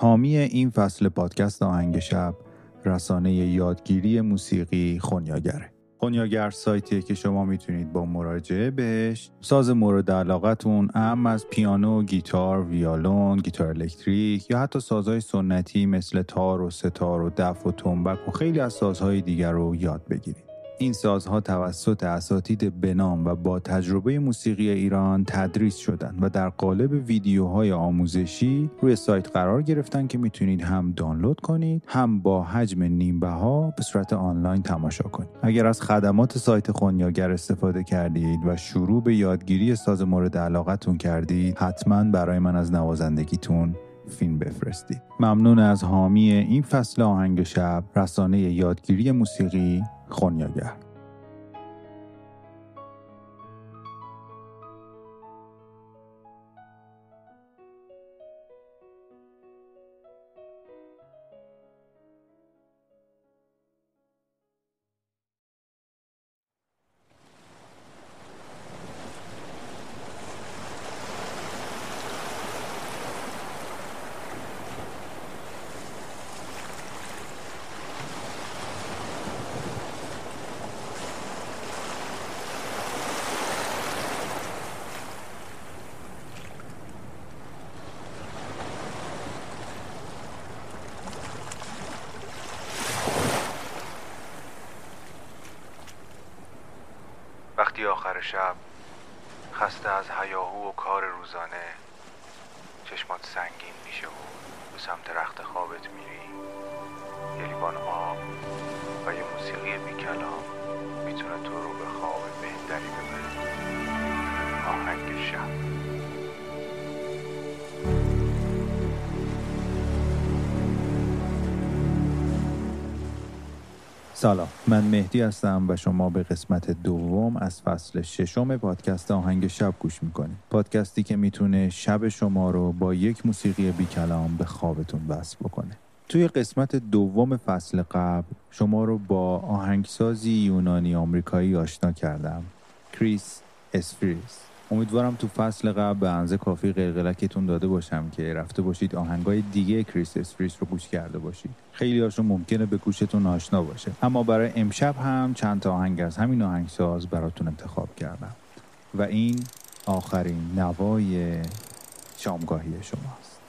حامی این فصل پادکست آهنگ شب رسانه یادگیری موسیقی خونیاگره خونیاگر سایتیه که شما می‌تونید با مراجعه بهش ساز مورد علاقتون اهم از پیانو، گیتار، ویالون، گیتار الکتریک یا حتی سازهای سنتی مثل تار و ستار و دف و تنبک و خیلی از سازهای دیگر رو یاد بگیرید. این سازها توسط اساتید بنام و با تجربه موسیقی ایران تدریس شدن و در قالب ویدیوهای آموزشی روی سایت قرار گرفتن که می‌تونید هم دانلود کنید هم با حجم نیمبه ها به صورت آنلاین تماشا کنید. اگر از خدمات سایت خونیاگر استفاده کردید و شروع به یادگیری ساز مورد علاقتون کردید حتما برای من از نوازندگیتون فیلم بفرستید ممنون از حامی این فصل آهنگ شب رسانه یادگیری موسیقی خونیاگر شب خسته از هیاهو و کار روزانه چشمات سنگین میشه و به سمت رخت خوابت میری. سلام من مهدی هستم و شما به قسمت دوم از فصل ششم پادکست آهنگ شب گوش می‌کنید. پادکستی که می‌تونه شب شما رو با یک موسیقی بی کلام به خوابتون وصل بکنه. توی قسمت دوم فصل قبل شما رو با آهنگسازی یونانی آمریکایی آشنا کردم. کریس اسفریس امیدوارم تو فصل قبل به اندازه کافی قلقلکتون داده باشم که رفته باشید آهنگای دیگه کریس اسفریس رو گوش کرده باشید. خیلی هاشون ممکنه به گوشتون آشنا باشه. اما برای امشب هم چند تا آهنگ از همین آهنگساز براتون انتخاب کردم. و این آخرین نوای شامگاهی شماست.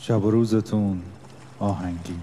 شب و روزتون آهنگین